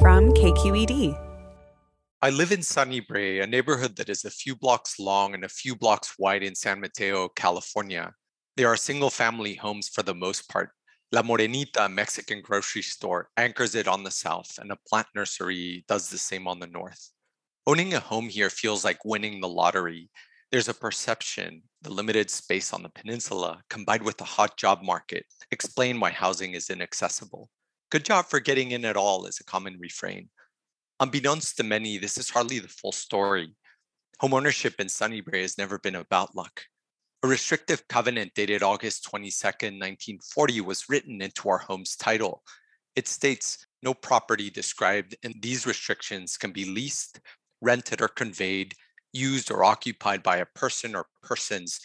from KQED. I live in Sunny Brae, a neighborhood that is a few blocks long and a few blocks wide in San Mateo, California. There are single family homes for the most part. La Morenita Mexican grocery store anchors it on the south, and a plant nursery does the same on the north. Owning a home here feels like winning the lottery. There's a perception the limited space on the peninsula, combined with the hot job market, explain why housing is inaccessible. Good job for getting in at all is a common refrain. Unbeknownst to many, this is hardly the full story. Homeownership in Sunny Brae has never been about luck. A restrictive covenant dated August 22, 1940, was written into our home's title. It states no property described in these restrictions can be leased, rented, or conveyed, used, or occupied by a person or persons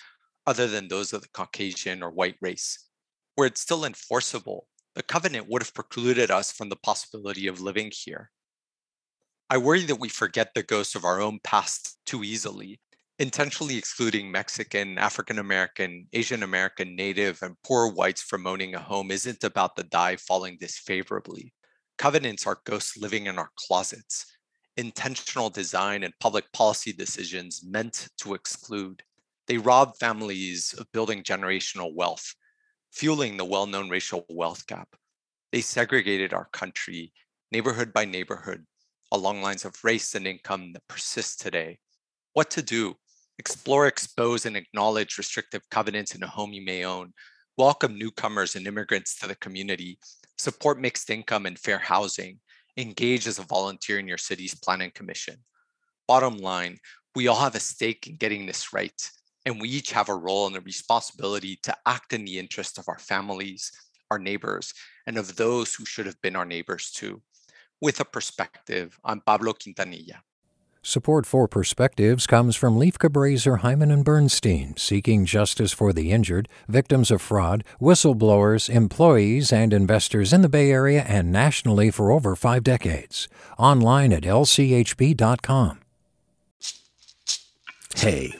other than those of the Caucasian or white race. Where it's still enforceable, the covenant would have precluded us from the possibility of living here. I worry that we forget the ghosts of our own past too easily, intentionally excluding Mexican, African American, Asian American, Native, and poor whites from owning a home isn't about the die falling disfavorably. Covenants are ghosts living in our closets, intentional design and public policy decisions meant to exclude. They rob families of building generational wealth, fueling the well known racial wealth gap. They segregated our country, neighborhood by neighborhood, along lines of race and income that persist today. What to do? Explore, expose, and acknowledge restrictive covenants in a home you may own. Welcome newcomers and immigrants to the community. Support mixed income and fair housing. Engage as a volunteer in your city's planning commission. Bottom line, we all have a stake in getting this right and we each have a role and a responsibility to act in the interest of our families, our neighbors, and of those who should have been our neighbors too. With a perspective, I'm Pablo Quintanilla. Support for Perspectives comes from Lieff Cabraser, Heimann and Bernstein, seeking justice for the injured, victims of fraud, whistleblowers, employees, and investors in the Bay Area and nationally for over five decades. Online at lchb.com. Hey.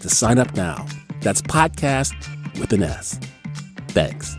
to sign up now. That's podcast with an S. Thanks.